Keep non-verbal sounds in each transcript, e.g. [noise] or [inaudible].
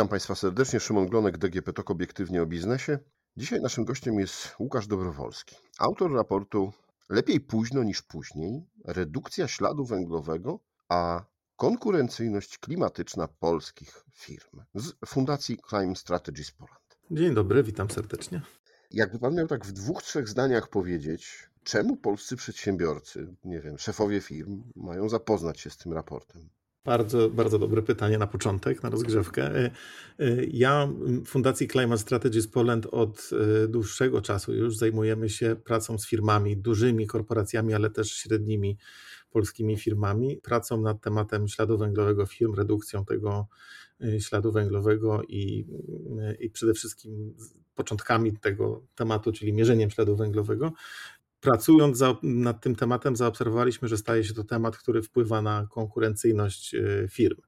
Witam Państwa serdecznie. Szymon Glonek, DGP TOK Obiektywnie o biznesie. Dzisiaj naszym gościem jest Łukasz Dobrowolski, autor raportu Lepiej późno niż później. Redukcja śladu węglowego, a konkurencyjność klimatyczna polskich firm z Fundacji Climate Strategies Poland. Dzień dobry, witam serdecznie. Jakby Pan miał tak w dwóch, trzech zdaniach powiedzieć, czemu polscy przedsiębiorcy, nie wiem, szefowie firm mają zapoznać się z tym raportem? Bardzo, bardzo dobre pytanie na początek, na rozgrzewkę. E, e, ja Fundacji Climate Strategies Poland od e, dłuższego czasu już zajmujemy się pracą z firmami, dużymi korporacjami, ale też średnimi polskimi firmami, pracą nad tematem śladu węglowego firm, redukcją tego śladu węglowego i, i przede wszystkim początkami tego tematu, czyli mierzeniem śladu węglowego pracując za, nad tym tematem, zaobserwowaliśmy, że staje się to temat, który wpływa na konkurencyjność e, firm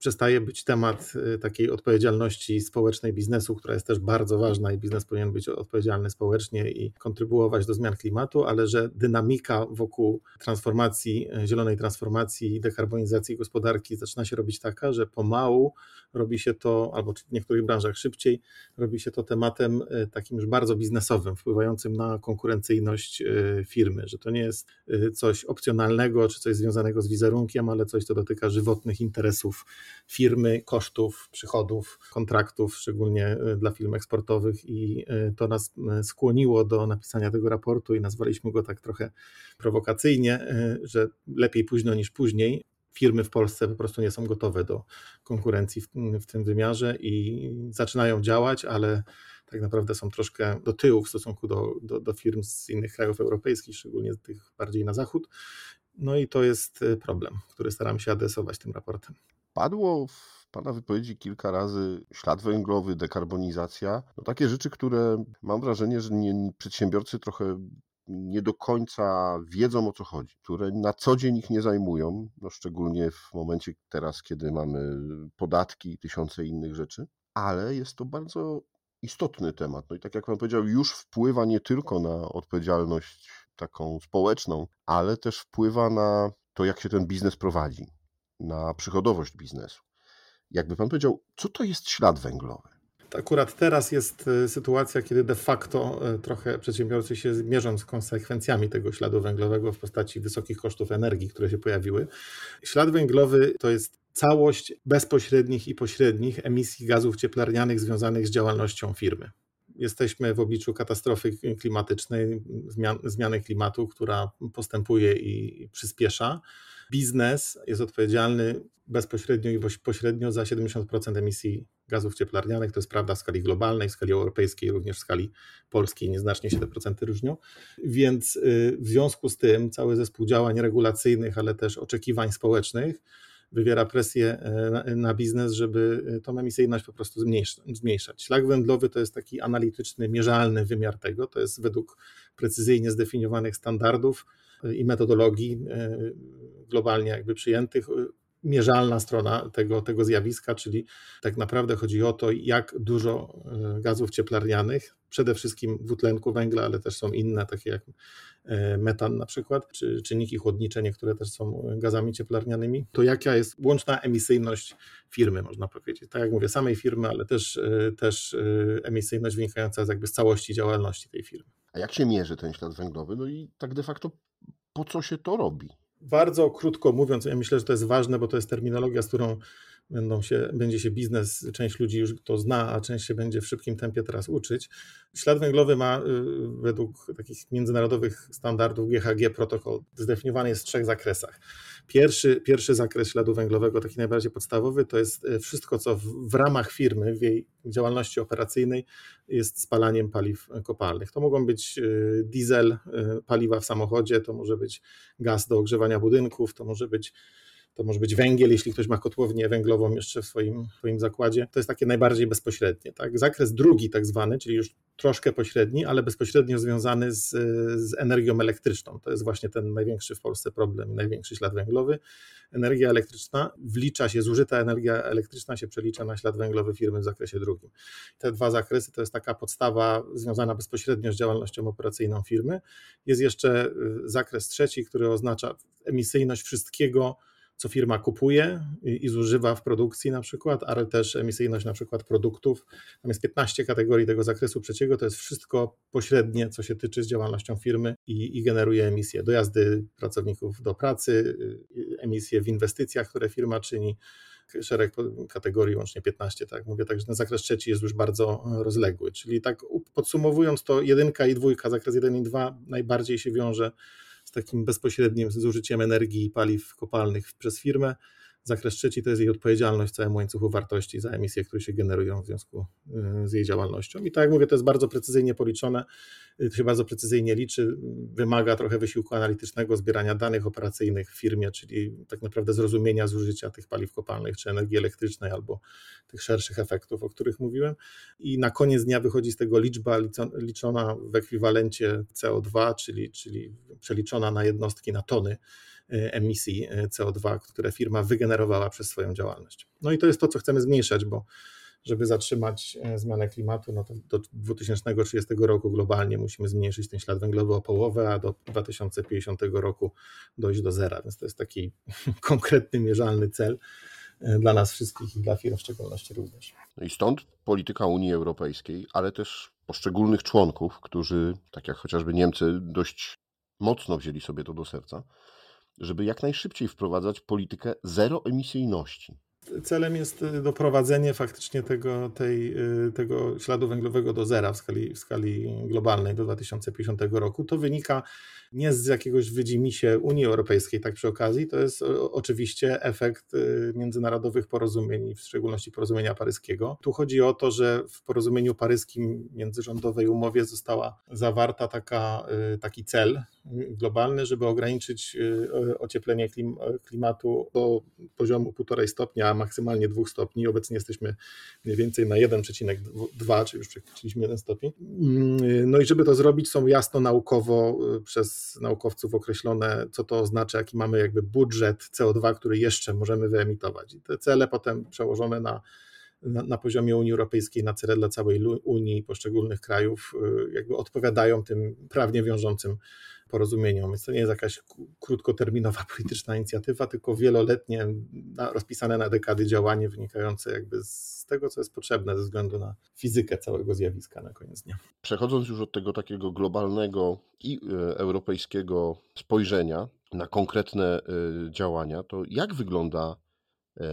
przestaje być temat y, takiej odpowiedzialności społecznej biznesu, która jest też bardzo ważna i biznes powinien być odpowiedzialny społecznie i kontrybuować do zmian klimatu, ale że dynamika wokół transformacji, y, zielonej transformacji i dekarbonizacji gospodarki zaczyna się robić taka, że pomału robi się to, albo w niektórych branżach szybciej, robi się to tematem y, takim już bardzo biznesowym, wpływającym na konkurencyjność firmy, że to nie jest coś opcjonalnego czy coś związanego z wizerunkiem, ale coś, co dotyka żywotnych interesów firmy, kosztów, przychodów, kontraktów, szczególnie y, dla firm eksportowych i y, to nas y, skłoniło do napisania tego raportu i nazwaliśmy go tak trochę prowokacyjnie, że lepiej późno niż później. Firmy w Polsce po prostu nie są gotowe do konkurencji w, w tym wymiarze i zaczynają działać, ale tak naprawdę są troszkę do tyłu w stosunku do, do, do firm z innych krajów europejskich, szczególnie tych bardziej na zachód. No i to jest problem, który staramy się adresować tym raportem. Padło w Pana wypowiedzi kilka razy ślad węglowy, dekarbonizacja. No takie rzeczy, które mam wrażenie, że nie, przedsiębiorcy trochę nie do końca wiedzą o co chodzi, które na co dzień ich nie zajmują, no szczególnie w momencie teraz, kiedy mamy podatki i tysiące innych rzeczy, ale jest to bardzo istotny temat. No i tak jak Pan powiedział, już wpływa nie tylko na odpowiedzialność taką społeczną, ale też wpływa na to, jak się ten biznes prowadzi na przychodowość biznesu. Jakby pan powiedział, co to jest ślad węglowy? Akurat teraz jest e, sytuacja, kiedy de facto e, trochę przedsiębiorcy się mierzą z konsekwencjami tego śladu węglowego w postaci wysokich kosztów energii, które się pojawiły. Ślad węglowy to jest całość bezpośrednich i pośrednich emisji gazów cieplarnianych związanych z działalnością firmy. Jesteśmy w obliczu katastrofy klimatycznej, zmiany klimatu, która postępuje i przyspiesza biznes jest odpowiedzialny bezpośrednio i pośrednio za 70% emisji gazów cieplarnianych. To jest prawda w skali globalnej, w skali europejskiej, również w skali polskiej nieznacznie się te procenty różnią. Więc y, w związku z tym cały zespół działań regulacyjnych, ale też oczekiwań społecznych wywiera presję e, na, biznes, żeby y, tą emisyjność po prostu zmniejszać. Szlak węglowy to jest taki analityczny, mierzalny wymiar tego. To jest według precyzyjnie zdefiniowanych standardów i metodologii e, globalnie jakby przyjętych mierzalna strona tego, tego zjawiska, czyli tak naprawdę chodzi o to, jak dużo e, gazów cieplarnianych, przede wszystkim dwutlenku węgla, ale też są inne, takie jak e, metan na przykład, czy czynniki chłodnicze, niektóre też są gazami cieplarnianymi, to jaka jest łączna emisyjność firmy, można powiedzieć. Tak jak mówię, samej firmy, ale też, też emisyjność wynikająca z jakby z całości działalności tej firmy. A jak się mierzy ten ślad węglowy? No i tak de facto po co się to robi? Bardzo krótko mówiąc, ja myślę, że to jest ważne, bo to jest terminologia, z którą będą się, będzie się biznes, część ludzi już to zna, a część się będzie w szybkim tempie teraz uczyć. Ślad węglowy ma y, według takich międzynarodowych standardów GHG protokół zdefiniowany jest w trzech zakresach. Pierwszy, pierwszy zakres śladu węglowego, taki najbardziej podstawowy, to jest y, wszystko, co w, w ramach firmy, w jej działalności operacyjnej jest spalaniem paliw kopalnych. To mogą być y, diesel, paliwa w samochodzie, to może być gaz do ogrzewania budynków, to może być to może być węgiel, jeśli ktoś ma kotłownię węglową jeszcze w swoim, swoim zakładzie. To jest takie najbardziej bezpośrednie. Tak? Zakres drugi, tak zwany, czyli już troszkę pośredni, ale bezpośrednio związany z, z energią elektryczną. To jest właśnie ten największy w Polsce problem, największy ślad węglowy. Energia elektryczna wlicza się, zużyta energia elektryczna się przelicza na ślad węglowy firmy w zakresie drugim. Te dwa zakresy to jest taka podstawa związana bezpośrednio z działalnością operacyjną firmy. Jest jeszcze y, zakres trzeci, który oznacza emisyjność wszystkiego, co firma kupuje i, i zużywa w produkcji na przykład, ale też emisyjność na przykład produktów. Tam jest 15 kategorii tego zakresu trzeciego, to jest wszystko pośrednie, co się tyczy z działalnością firmy i, i generuje emisje. Dojazdy pracowników do pracy, y, emisje w inwestycjach, które firma czyni, szereg kategorii, łącznie 15, tak mówię, także ten zakres trzeci jest już bardzo rozległy, czyli tak podsumowując to jedynka i dwójka, zakres 1 i 2 najbardziej się wiąże z takim bezpośrednim zużyciem energii i paliw kopalnych przez firmę, Zakres trzeci to jest jej odpowiedzialność w całym łańcuchu wartości za emisje, które się generują w związku y, z jej działalnością. I tak jak mówię, to jest bardzo precyzyjnie policzone, y, to się bardzo precyzyjnie liczy, wymaga trochę wysiłku analitycznego, zbierania danych operacyjnych w firmie, czyli tak naprawdę zrozumienia zużycia tych paliw kopalnych czy energii elektrycznej albo tych szerszych efektów, o których mówiłem. I na koniec dnia wychodzi z tego liczba liczona w ekwiwalencie CO2, czyli, czyli przeliczona na jednostki, na tony emisji e, CO2, które firma wygenerowała przez swoją działalność. No i to jest to, co chcemy zmniejszać, bo żeby zatrzymać e, zmianę klimatu, no to do 2030 roku globalnie musimy zmniejszyć ten ślad węglowy o połowę, a do 2050 roku dojść do zera. Więc to jest taki [laughs] konkretny, mierzalny cel dla nas wszystkich i dla firm w szczególności również. No i stąd polityka Unii Europejskiej, ale też poszczególnych członków, którzy, tak jak chociażby Niemcy, dość mocno wzięli sobie to do serca, żeby jak najszybciej wprowadzać politykę zeroemisyjności. Celem jest y, doprowadzenie faktycznie tego, tej, y, tego śladu węglowego do zera w skali, w skali globalnej do 2050 roku. To wynika nie z jakiegoś wydzimisie Unii Europejskiej, tak przy okazji, to jest oczywiście efekt y, międzynarodowych porozumień, w szczególności porozumienia paryskiego. Tu chodzi o to, że w porozumieniu paryskim międzyrządowej umowie została zawarta taka, taki cel globalny, żeby ograniczyć ocieplenie klimatu do poziomu 1,5 stopnia, maksymalnie 2 stopni. Obecnie jesteśmy mniej więcej na 1,2, czy już przekroczyliśmy 1 stopień. Mm, no i żeby to zrobić, są jasno naukowo przez naukowców określone, co to oznacza, jaki mamy jakby budżet CO2, który jeszcze możemy wyemitować. I te cele potem przełożone na, na, na poziomie Unii Europejskiej, na cele dla całej Unii poszczególnych krajów, y, jakby odpowiadają tym prawnie wiążącym porozumieniom. Więc to nie jest jakaś krótkoterminowa [laughs] polityczna inicjatywa, tylko wieloletnie, rozpisane na dekady działanie wynikające jakby z tego, co jest potrzebne ze względu na fizykę całego zjawiska na koniec dnia. Przechodząc już od tego takiego globalnego i e, europejskiego spojrzenia na konkretne e, działania, to jak wygląda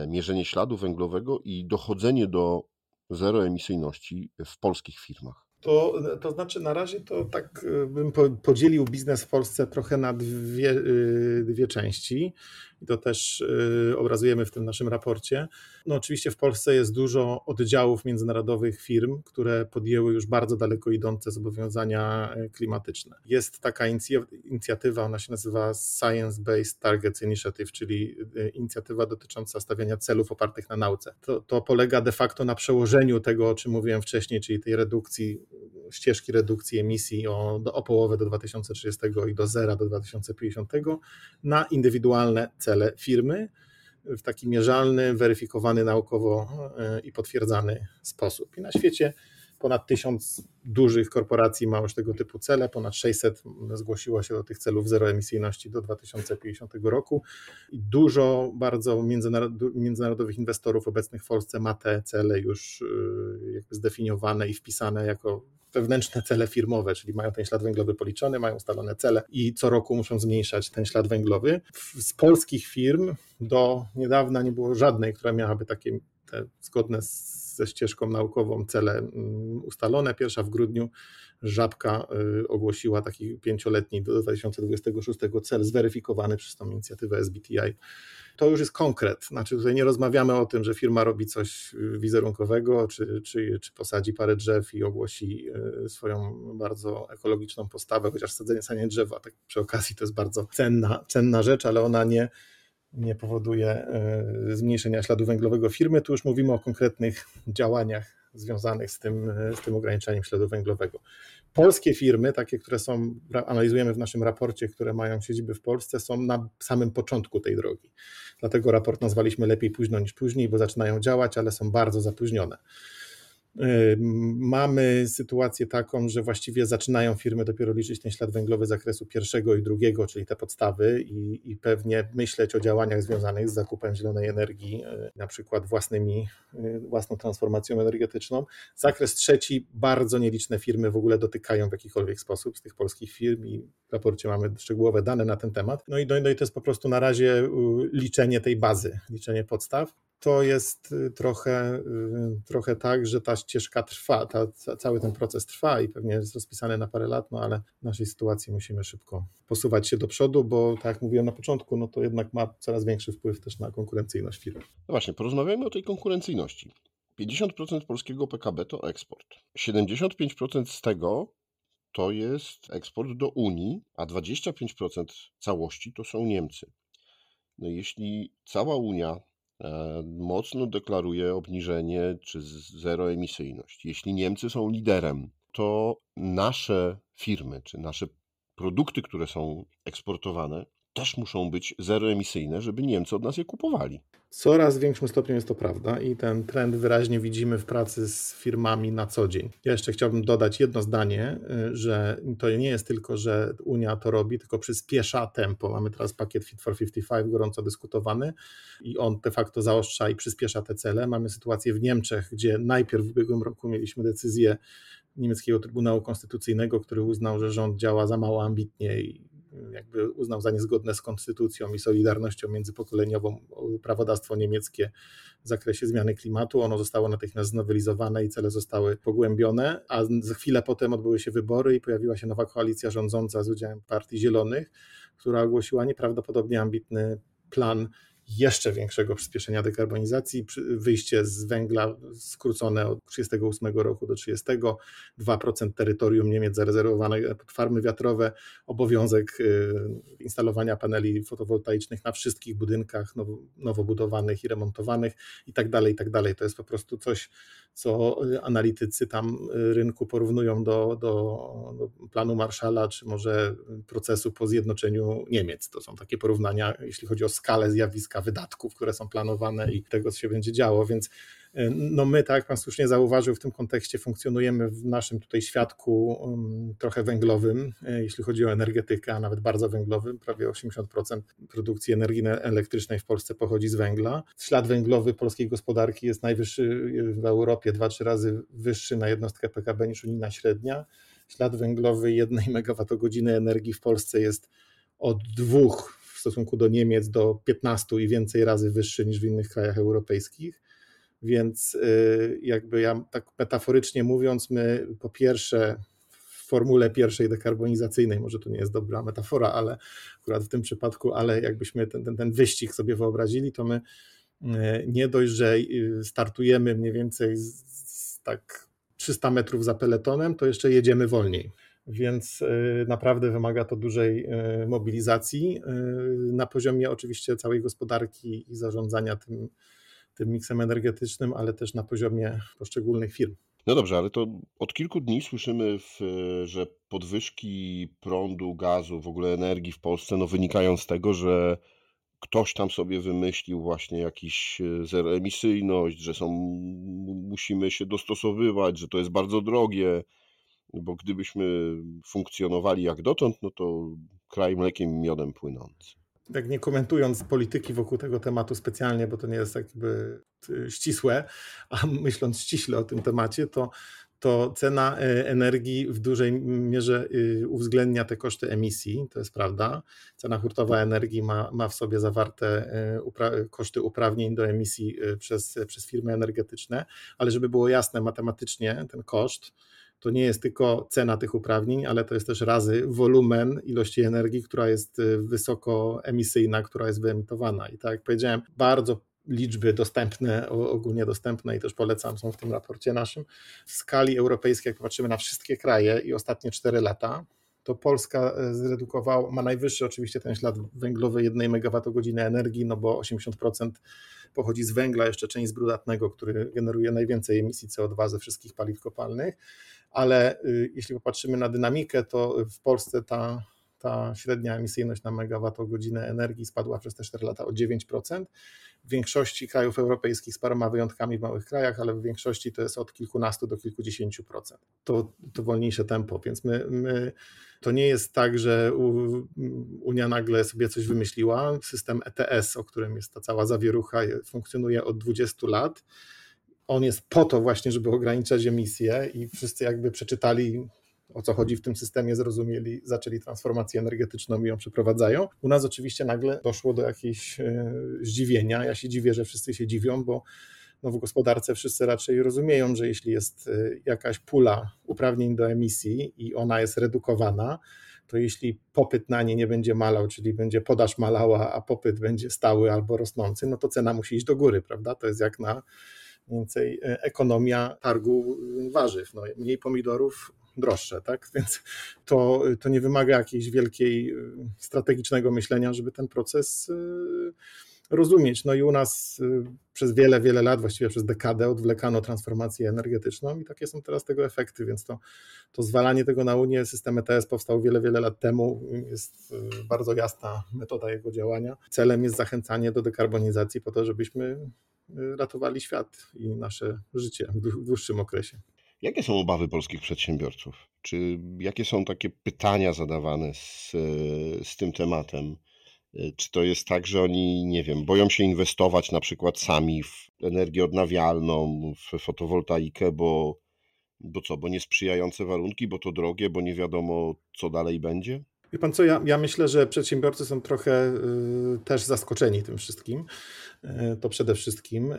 mierzenie śladu węglowego i dochodzenie do zeroemisyjności w polskich firmach? To, to znaczy, na razie to tak y, bym podzielił biznes w Polsce trochę na dwie, y, dwie części i to też y, obrazujemy w tym naszym raporcie. No oczywiście w Polsce jest dużo oddziałów międzynarodowych firm, które podjęły już bardzo daleko idące zobowiązania e, klimatyczne. Jest taka inicjatywa, ona się nazywa Science Based Targets Initiative, czyli e, inicjatywa dotycząca stawiania celów opartych na nauce. To, to polega de facto na przełożeniu tego, o czym mówiłem wcześniej, czyli tej redukcji, ścieżki redukcji emisji o, o połowę do 2030 i do zera do 2050 na indywidualne cele firmy w taki mierzalny, weryfikowany naukowo e, i potwierdzany sposób. I na świecie ponad tysiąc dużych korporacji ma już tego typu cele, ponad 600 zgłosiło się do tych celów zeroemisyjności do 2050 roku i dużo bardzo międzynarodowych inwestorów obecnych w Polsce ma te cele już e, jakby zdefiniowane i wpisane jako wewnętrzne cele firmowe, czyli mają ten ślad węglowy policzony, mają ustalone cele i co roku muszą zmniejszać ten ślad węglowy. Z polskich firm do niedawna nie było żadnej, która miałaby takie te zgodne ze ścieżką naukową cele mm, ustalone. Pierwsza w grudniu Żabka y, ogłosiła taki pięcioletni do 2026 cel zweryfikowany przez tą inicjatywę SBTI to już jest konkret. Znaczy tutaj nie rozmawiamy o tym, że firma robi coś y, wizerunkowego, czy, czy, czy posadzi parę drzew i ogłosi y, swoją bardzo ekologiczną postawę, chociaż sadzenie sanie drzewa tak przy okazji to jest bardzo cenna, cenna rzecz, ale ona nie, nie powoduje y, zmniejszenia śladu węglowego firmy. Tu już mówimy o konkretnych działaniach związanych z tym, z tym ograniczeniem śladu węglowego. Polskie firmy, takie, które są, analizujemy w naszym raporcie, które mają siedziby w Polsce, są na samym początku tej drogi. Dlatego raport nazwaliśmy lepiej późno niż później, bo zaczynają działać, ale są bardzo zapóźnione. Mamy sytuację taką, że właściwie zaczynają firmy dopiero liczyć ten ślad węglowy z zakresu pierwszego i drugiego, czyli te podstawy, i, i pewnie myśleć o działaniach związanych z zakupem zielonej energii, y, na przykład własnymi, y, własną transformacją energetyczną. Zakres trzeci, bardzo nieliczne firmy w ogóle dotykają w jakikolwiek sposób z tych polskich firm i w raporcie mamy szczegółowe dane na ten temat. No i, no i to jest po prostu na razie liczenie tej bazy, liczenie podstaw to jest y, trochę, y, trochę tak, że ta ścieżka trwa, ta, cały ten proces trwa i pewnie jest rozpisany na parę lat, no ale w naszej sytuacji musimy szybko posuwać się do przodu, bo tak jak mówiłem na początku, no to jednak ma coraz większy wpływ też na konkurencyjność firm. No właśnie, porozmawiajmy o tej konkurencyjności. 50% polskiego PKB to eksport. 75% z tego to jest eksport do Unii, a 25% całości to są Niemcy. No jeśli cała Unia mocno deklaruje obniżenie czy zeroemisyjność. Jeśli Niemcy są liderem, to nasze firmy czy nasze produkty, które są eksportowane, też muszą być zeroemisyjne, żeby Niemcy od nas je kupowali. Coraz większym stopniu jest to prawda i ten trend wyraźnie widzimy w pracy z firmami na co dzień. Ja jeszcze chciałbym dodać jedno zdanie, y, że to nie jest tylko, że Unia to robi, tylko przyspiesza tempo. Mamy teraz pakiet Fit for 55 gorąco dyskutowany i on de facto zaostrza i przyspiesza te cele. Mamy sytuację w Niemczech, gdzie najpierw w ubiegłym roku mieliśmy decyzję niemieckiego Trybunału Konstytucyjnego, który uznał, że rząd działa za mało ambitnie i jakby uznał za niezgodne z konstytucją i solidarnością międzypokoleniową prawodawstwo niemieckie w zakresie zmiany klimatu. Ono zostało natychmiast znowelizowane i cele zostały pogłębione, a za chwilę potem odbyły się wybory i pojawiła się nowa koalicja rządząca z udziałem Partii Zielonych, która ogłosiła nieprawdopodobnie ambitny plan jeszcze większego przyspieszenia dekarbonizacji, wyjście z węgla skrócone od 38 roku do 30, 2% terytorium Niemiec zarezerwowane pod farmy wiatrowe, obowiązek y, instalowania paneli fotowoltaicznych na wszystkich budynkach nowo, budowanych i remontowanych i tak dalej, i tak dalej. To jest po prostu coś, co analitycy tam rynku porównują do, do, do planu Marszala, czy może procesu po zjednoczeniu Niemiec. To są takie porównania, jeśli chodzi o skalę zjawiska wydatków, które są planowane i tego, co się będzie działo, więc e, no my, tak jak Pan słusznie zauważył, w tym kontekście funkcjonujemy w naszym tutaj świadku um, trochę węglowym, e, jeśli chodzi o energetykę, a nawet bardzo węglowym. Prawie 80% produkcji energii elektrycznej w Polsce pochodzi z węgla. Ślad węglowy polskiej gospodarki jest najwyższy w Europie, dwa, trzy razy wyższy na jednostkę PKB niż unijna średnia. Ślad węglowy jednej [laughs] megawattogodziny energii w Polsce jest od dwóch stosunku do Niemiec do 15 i więcej razy wyższy niż w innych krajach europejskich. Więc y, jakby ja tak metaforycznie mówiąc, my po pierwsze w formule pierwszej dekarbonizacyjnej, może to nie jest dobra metafora, ale akurat w tym przypadku, ale jakbyśmy ten, ten, ten wyścig sobie wyobrazili, to my y, nie dość, że y, startujemy mniej więcej z, z tak 300 metrów za peletonem, to jeszcze jedziemy wolniej więc y, naprawdę wymaga to dużej y, mobilizacji y, na poziomie oczywiście całej gospodarki i zarządzania tym, tym miksem energetycznym, ale też na poziomie poszczególnych firm. No dobrze, ale to od kilku dni słyszymy, w, że podwyżki prądu, gazu, w ogóle energii w Polsce no, wynikają z tego, że ktoś tam sobie wymyślił właśnie jakiś zeroemisyjność, że są, musimy się dostosowywać, że to jest bardzo drogie, bo gdybyśmy funkcjonowali jak dotąd, no to kraj mlekiem i miodem płynący. Tak nie komentując polityki wokół tego tematu specjalnie, bo to nie jest jakby y, ścisłe, a myśląc ściśle o tym temacie, to, to cena y, energii w dużej mierze y, uwzględnia te koszty emisji, to jest prawda. Cena hurtowa energii ma, ma w sobie zawarte upra- koszty uprawnień do emisji przez, przez firmy energetyczne, ale żeby było jasne matematycznie, ten koszt to nie jest tylko cena tych uprawnień, ale to jest też razy wolumen ilości energii, która jest y, wysoko emisyjna, która jest wyemitowana. I tak jak powiedziałem, bardzo liczby dostępne, ogólnie dostępne i też polecam, są w tym raporcie naszym. W skali europejskiej, jak patrzymy na wszystkie kraje i ostatnie 4 lata, to Polska e, zredukowała, ma najwyższy oczywiście ten ślad węglowy 1 MWh energii, no bo 80% pochodzi z węgla, jeszcze część z brunatnego, który generuje najwięcej emisji CO2 ze wszystkich paliw kopalnych ale y, jeśli popatrzymy na dynamikę, to w Polsce ta, ta średnia emisyjność na megawattogodzinę energii spadła przez te 4 lata o 9%. W większości krajów europejskich z paroma wyjątkami w małych krajach, ale w większości to jest od kilkunastu do kilkudziesięciu procent. To, to wolniejsze tempo, więc my, my to nie jest tak, że Unia nagle sobie coś wymyśliła. System ETS, o którym jest ta cała zawierucha, funkcjonuje od 20 lat. On jest po to właśnie, żeby ograniczać emisje i wszyscy jakby przeczytali o co chodzi w tym systemie, zrozumieli, zaczęli transformację energetyczną i ją przeprowadzają. U nas oczywiście nagle doszło do jakiegoś e, zdziwienia. Ja się dziwię, że wszyscy się dziwią, bo no w gospodarce wszyscy raczej rozumieją, że jeśli jest e, jakaś pula uprawnień do emisji i ona jest redukowana, to jeśli popyt na nie nie będzie malał, czyli będzie podaż malała, a popyt będzie stały albo rosnący, no to cena musi iść do góry, prawda? To jest jak na więcej e, ekonomia targu warzyw. No, mniej pomidorów, droższe, tak? [laughs] Więc to, to nie wymaga jakiejś wielkiej y, strategicznego myślenia, żeby ten proces rozumieć. No i u nas y, przez wiele, wiele lat, właściwie przez dekadę odwlekano transformację energetyczną i takie są teraz tego efekty, więc to, to zwalanie tego na Unię, system ETS powstał wiele, wiele lat temu, jest bardzo jasna metoda jego działania. Celem jest zachęcanie do dekarbonizacji po to, żebyśmy ratowali świat i nasze życie w dłuższym okresie. Jakie są obawy polskich przedsiębiorców? Czy jakie są takie pytania zadawane z, z tym tematem? Czy to jest tak, że oni, nie wiem, boją się inwestować na przykład sami w energię odnawialną, w fotowoltaikę, bo, bo co, bo niesprzyjające warunki, bo to drogie, bo nie wiadomo, co dalej będzie? Wie pan co, ja, ja myślę, że przedsiębiorcy są trochę y, też zaskoczeni tym wszystkim. Y, to przede wszystkim. Y,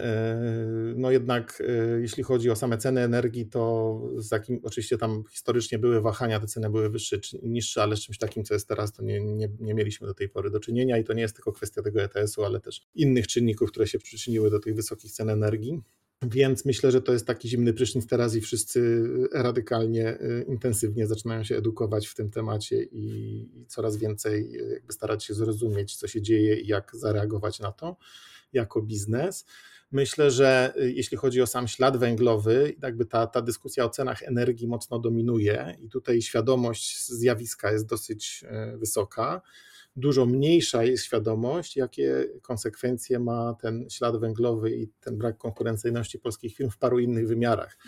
no jednak y, jeśli chodzi o same ceny energii, to z jakim, oczywiście tam historycznie były wahania, te ceny były wyższe czy niższe, ale z czymś takim, co jest teraz, to nie, nie, nie mieliśmy do tej pory do czynienia i to nie jest tylko kwestia tego ETS-u, ale też innych czynników, które się przyczyniły do tych wysokich cen energii. Więc myślę, że to jest taki zimny prysznic teraz i wszyscy radykalnie, y, intensywnie zaczynają się edukować w tym temacie i, coraz więcej jakby starać się zrozumieć, co się dzieje i jak zareagować na to jako biznes. Myślę, że jeśli chodzi o sam ślad węglowy, jakby ta, ta dyskusja o cenach energii mocno dominuje i tutaj świadomość zjawiska jest dosyć wysoka dużo mniejsza jest świadomość, jakie konsekwencje ma ten ślad węglowy i ten brak konkurencyjności polskich firm w paru innych wymiarach.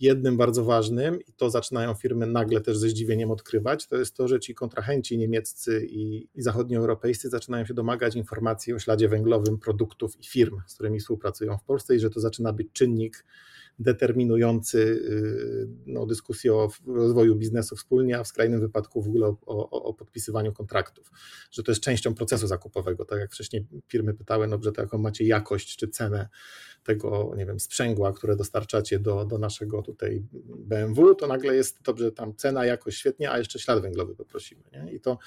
Jednym bardzo ważnym, i to zaczynają firmy nagle też ze zdziwieniem odkrywać, to jest to, że ci kontrahenci niemieccy i, i zachodnioeuropejscy zaczynają się domagać informacji o śladzie węglowym produktów i firm, z którymi współpracują w Polsce, i że to zaczyna być czynnik determinujący y, no, dyskusję o rozwoju biznesu wspólnie, a w skrajnym wypadku w ogóle o, o, o, podpisywaniu kontraktów, że to jest częścią procesu zakupowego. Tak jak wcześniej firmy pytały, no, że to jaką macie jakość czy cenę tego, nie wiem, sprzęgła, które dostarczacie do, do naszego tutaj BMW, to nagle jest dobrze, tam cena, jakość świetnie, a jeszcze ślad węglowy poprosimy. Nie? I, to,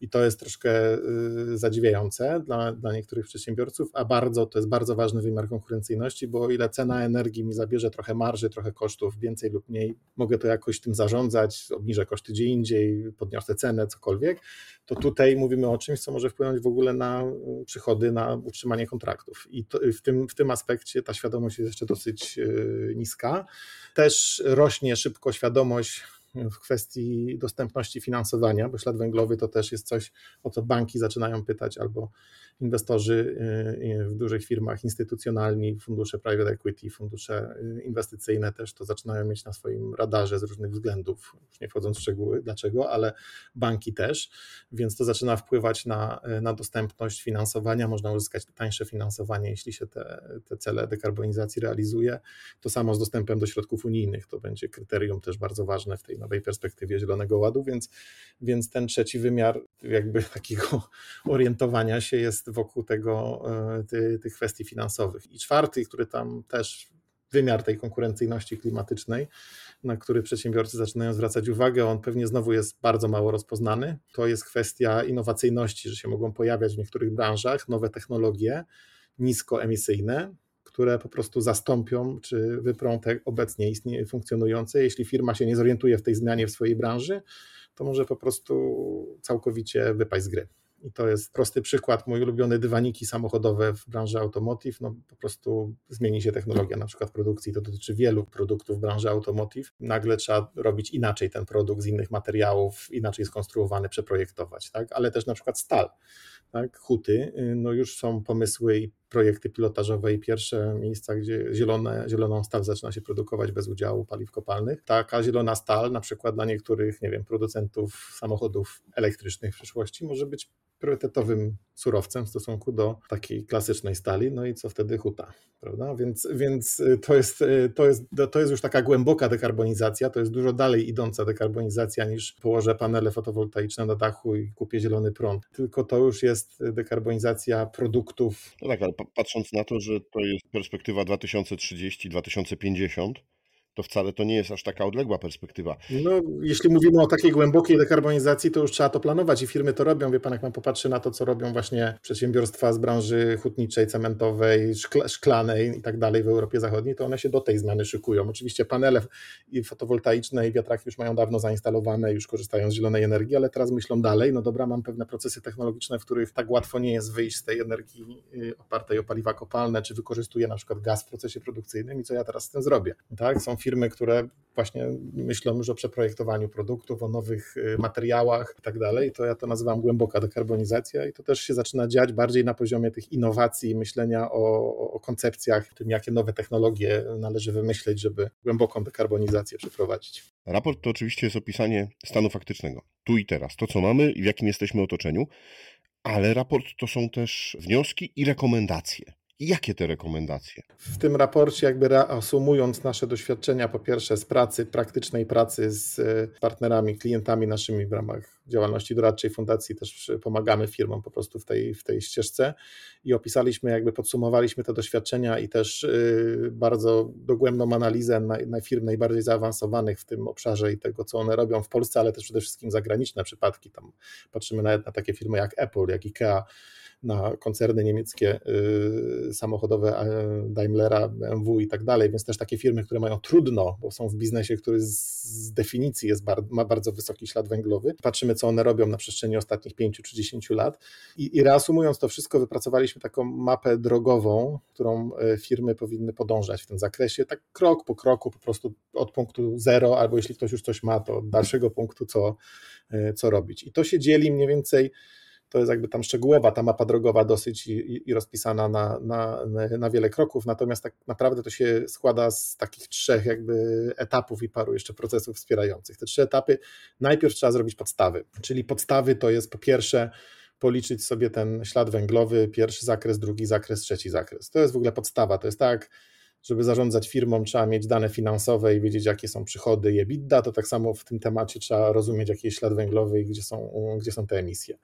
I to jest troszkę y, zadziwiające dla, dla niektórych przedsiębiorców, a bardzo, to jest bardzo ważny wymiar konkurencyjności, bo o ile cena energii mi zabierze trochę marży, trochę kosztów, więcej lub mniej, mogę to jakoś tym zarządzać, obniżę koszty gdzie indziej, podniosę cenę, cokolwiek, to tutaj mówimy o czymś, co może wpłynąć w ogóle na y, przychody, na utrzymanie kontraktów. I to, w, tym, w tym aspekcie ta świadomość jest jeszcze dosyć y, niska. Też rośnie szybko świadomość w kwestii dostępności finansowania, bo ślad węglowy to też jest coś, o co banki zaczynają pytać albo inwestorzy y, y, w dużych firmach instytucjonalni, fundusze private equity, fundusze y, inwestycyjne też to zaczynają mieć na swoim radarze z różnych względów, już nie wchodząc w szczegóły dlaczego, ale banki też, więc to zaczyna wpływać na, na dostępność finansowania, można uzyskać tańsze finansowanie, jeśli się te, te cele dekarbonizacji realizuje. To samo z dostępem do środków unijnych, to będzie kryterium też bardzo ważne w tej nowej perspektywie Zielonego Ładu, więc, więc ten trzeci wymiar jakby [laughs] takiego orientowania się jest wokół tego, e, ty, tych kwestii finansowych. I czwarty, który tam też wymiar tej konkurencyjności klimatycznej, na który przedsiębiorcy zaczynają zwracać uwagę, on pewnie znowu jest bardzo mało rozpoznany. To jest kwestia innowacyjności, że się mogą pojawiać w niektórych branżach nowe technologie niskoemisyjne, które po prostu zastąpią czy wyprą te obecnie istnieje, funkcjonujące. Jeśli firma się nie zorientuje w tej zmianie w swojej branży, to może po prostu całkowicie wypaść z gry. I to jest prosty przykład. Mój ulubiony dywaniki samochodowe w branży automotive. No po prostu zmieni się technologia na przykład produkcji. To dotyczy wielu produktów w branży automotive. Nagle trzeba robić inaczej ten produkt z innych materiałów, inaczej skonstruowany, przeprojektować. Tak? Ale też na przykład stal tak, huty, y, no już są pomysły i projekty pilotażowe i pierwsze miejsca, gdzie zielone, zieloną stal zaczyna się produkować bez udziału paliw kopalnych. Taka zielona stal, na przykład dla niektórych, nie wiem, producentów samochodów elektrycznych w przyszłości, może być priorytetowym surowcem w stosunku do takiej klasycznej stali, no i co wtedy huta, prawda? Więc, więc y, to, jest, y, to, jest, to jest już taka głęboka dekarbonizacja, to jest dużo dalej idąca dekarbonizacja niż położę panele fotowoltaiczne na dachu i kupię zielony prąd, tylko to już jest dekarbonizacja produktów. No tak, ale patrząc na to, że to jest perspektywa 2030-2050, to wcale to nie jest aż taka odległa perspektywa. No, jeśli mówimy o takiej głębokiej dekarbonizacji, to już trzeba to planować i firmy to robią. Wie pan, jak pan popatrzy na to, co robią właśnie przedsiębiorstwa z branży hutniczej, cementowej, szklanej i tak dalej w Europie Zachodniej, to one się do tej zmiany szykują. Oczywiście panele fotowoltaiczne i wiatraki już mają dawno zainstalowane, już korzystają z zielonej energii, ale teraz myślą dalej, no dobra, mam pewne procesy technologiczne, w których tak łatwo nie jest wyjść z tej energii y, opartej o paliwa kopalne, czy wykorzystuję na przykład gaz w procesie produkcyjnym i co ja teraz z tym zrobię. Tak? Są firmy, które właśnie myślą już o przeprojektowaniu produktów, o nowych y, materiałach i tak dalej. To ja to nazywam głęboka dekarbonizacja i to też się zaczyna dziać bardziej na poziomie tych innowacji, myślenia o, o koncepcjach, tym jakie nowe technologie należy wymyśleć, żeby głęboką dekarbonizację przeprowadzić. Raport to oczywiście jest opisanie stanu faktycznego, tu i teraz, to co mamy i w jakim jesteśmy otoczeniu, ale raport to są też wnioski i rekomendacje. Jakie te rekomendacje? W tym raporcie, jakby reasumując nasze doświadczenia, po pierwsze z pracy, praktycznej pracy z e, partnerami, klientami naszymi w ramach działalności doradczej fundacji, też pomagamy firmom po prostu w tej, w tej ścieżce i opisaliśmy, jakby podsumowaliśmy te doświadczenia i też e, bardzo dogłębną analizę na, na firm najbardziej zaawansowanych w tym obszarze i tego, co one robią w Polsce, ale też przede wszystkim zagraniczne przypadki. Tam patrzymy nawet na takie firmy jak Apple, jak IKEA, na koncerny niemieckie y, samochodowe Daimlera, BMW i tak dalej, więc też takie firmy, które mają trudno, bo są w biznesie, który z definicji jest, ma bardzo wysoki ślad węglowy. Patrzymy, co one robią na przestrzeni ostatnich 5 czy 10 lat i, i reasumując to wszystko, wypracowaliśmy taką mapę drogową, którą y, firmy powinny podążać w tym zakresie, tak krok po kroku, po prostu od punktu zero, albo jeśli ktoś już coś ma, to od dalszego punktu, co, y, co robić. I to się dzieli mniej więcej to jest jakby tam szczegółowa ta mapa drogowa dosyć i, i rozpisana na, na, na wiele kroków, natomiast tak naprawdę to się składa z takich trzech jakby etapów i paru jeszcze procesów wspierających. Te trzy etapy, najpierw trzeba zrobić podstawy, czyli podstawy to jest po pierwsze policzyć sobie ten ślad węglowy, pierwszy zakres, drugi zakres, trzeci zakres. To jest w ogóle podstawa, to jest tak, żeby zarządzać firmą, trzeba mieć dane finansowe i wiedzieć, jakie są przychody i EBITDA, to tak samo w tym temacie trzeba rozumieć, jaki jest ślad węglowy i gdzie są, gdzie są te emisje.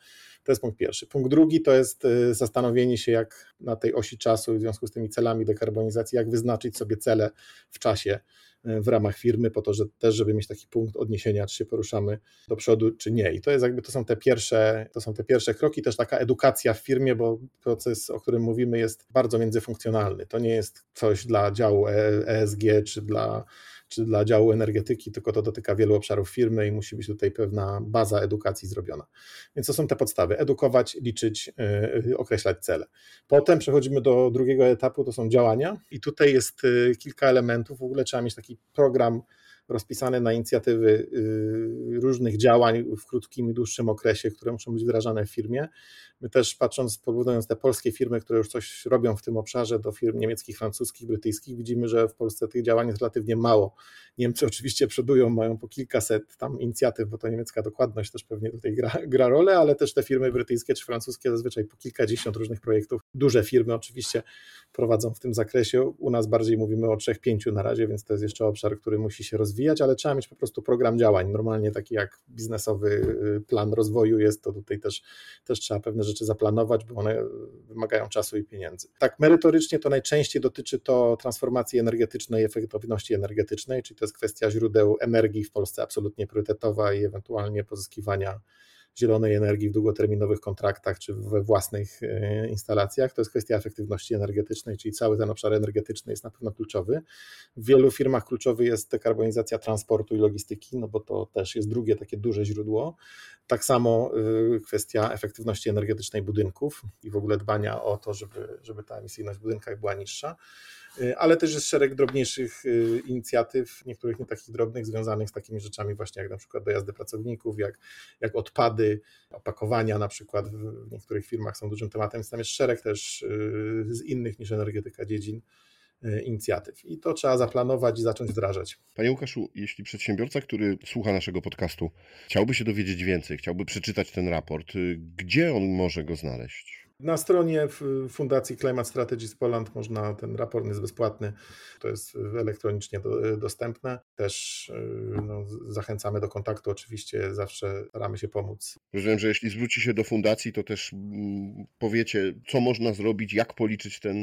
To jest punkt pierwszy. Punkt drugi to jest y, zastanowienie się, jak na tej osi czasu, w związku z tymi celami dekarbonizacji, jak wyznaczyć sobie cele w czasie w ramach firmy, po to, że też, żeby mieć taki punkt odniesienia, czy się poruszamy do przodu, czy nie. I to jest jakby, to są te pierwsze, to są te pierwsze kroki, też taka edukacja w firmie, bo proces, o którym mówimy, jest bardzo międzyfunkcjonalny. To nie jest coś dla działu ESG, e czy dla czy dla działu energetyki, tylko to dotyka wielu obszarów firmy i musi być tutaj pewna baza edukacji zrobiona. Więc to są te podstawy: edukować, liczyć, yy, określać cele. Potem przechodzimy do drugiego etapu, to są działania, i tutaj jest yy, kilka elementów. W ogóle trzeba mieć taki program rozpisane na inicjatywy y, różnych działań w krótkim i dłuższym okresie, które muszą być wdrażane w firmie. My też patrząc, porównując te polskie firmy, które już coś robią w tym obszarze do firm niemieckich, francuskich, brytyjskich, widzimy, że w Polsce tych działań jest relatywnie mało. Niemcy [laughs] oczywiście przodują, mają po kilkaset tam inicjatyw, bo to niemiecka dokładność też pewnie tutaj gra, gra rolę, ale też te firmy brytyjskie czy francuskie zazwyczaj po kilkadziesiąt różnych projektów. Duże firmy oczywiście prowadzą w tym zakresie. U nas bardziej mówimy o trzech, pięciu na razie, więc to jest jeszcze obszar, który musi się rozwijać, ale trzeba mieć po prostu program działań. Normalnie taki jak biznesowy y, plan rozwoju jest, to tutaj też, też trzeba pewne rzeczy zaplanować, bo one wymagają czasu i pieniędzy. Tak merytorycznie to najczęściej dotyczy to transformacji energetycznej, efektywności energetycznej, czyli to jest kwestia źródeł energii w Polsce absolutnie priorytetowa i ewentualnie pozyskiwania zielonej energii w długoterminowych kontraktach czy we własnych instalacjach. To jest kwestia efektywności energetycznej, czyli cały ten obszar energetyczny jest na pewno kluczowy. W wielu firmach kluczowy jest dekarbonizacja transportu i logistyki, no bo to też jest drugie takie duże źródło. Tak samo kwestia efektywności energetycznej budynków i w ogóle dbania o to, żeby, żeby ta emisyjność w budynkach była niższa. Y, ale też jest szereg drobniejszych y, inicjatyw, niektórych nie takich drobnych, związanych z takimi rzeczami właśnie jak na przykład dojazdy pracowników, jak, jak odpady, opakowania na przykład w niektórych firmach są dużym tematem, więc tam jest szereg też y, z innych niż energetyka dziedzin inicjatyw. I to trzeba zaplanować i zacząć wdrażać. Panie Łukaszu, jeśli przedsiębiorca, który słucha naszego podcastu, chciałby się dowiedzieć więcej, chciałby przeczytać ten raport, gdzie on może go znaleźć? Na stronie Fundacji Climate Strategies Poland można, ten raport jest bezpłatny, to jest elektronicznie do, dostępne. Też y, no, zachęcamy do kontaktu, oczywiście zawsze staramy się pomóc. Rozumiem, że jeśli zwróci się do fundacji, to też mm, powiecie, co można zrobić, jak policzyć ten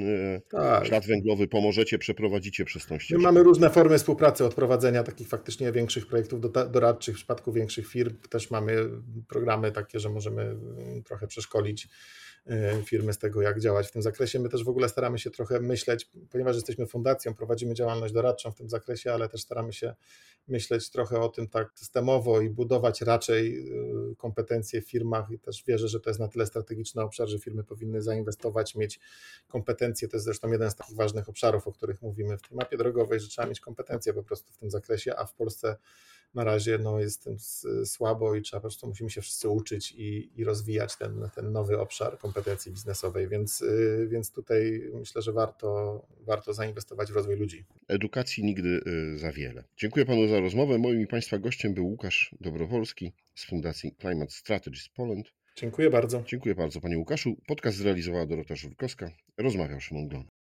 tak. ślad węglowy, pomożecie, przeprowadzicie przez tą ścieżkę. My mamy różne formy współpracy, od prowadzenia takich faktycznie większych projektów doradczych w przypadku większych firm. Też mamy programy takie, że możemy mm, trochę przeszkolić firmy z tego, jak działać w tym zakresie. My też w ogóle staramy się trochę myśleć, ponieważ jesteśmy fundacją, prowadzimy działalność doradczą w tym zakresie, ale też staramy się myśleć trochę o tym tak systemowo i budować raczej e, kompetencje w firmach i też wierzę, że to jest na tyle strategiczny obszar, że firmy powinny zainwestować, mieć kompetencje. To jest zresztą jeden z takich ważnych obszarów, o których mówimy w tej mapie drogowej, że trzeba mieć kompetencje po prostu w tym zakresie, a w Polsce na razie no, jest tym słabo i trzeba po prostu musimy się wszyscy uczyć i, i rozwijać ten, ten nowy obszar kompetencji biznesowej, więc, y, więc tutaj myślę, że warto, warto zainwestować w rozwój ludzi. Edukacji nigdy y, za wiele. Dziękuję panu za rozmowę. Moim i państwa gościem był Łukasz Dobrowolski z Fundacji Climate Strategies Poland. Dziękuję bardzo. Dziękuję bardzo panie Łukaszu. Podcast zrealizowała Dorota Żurkowska. Rozmawiał Szymon Glon.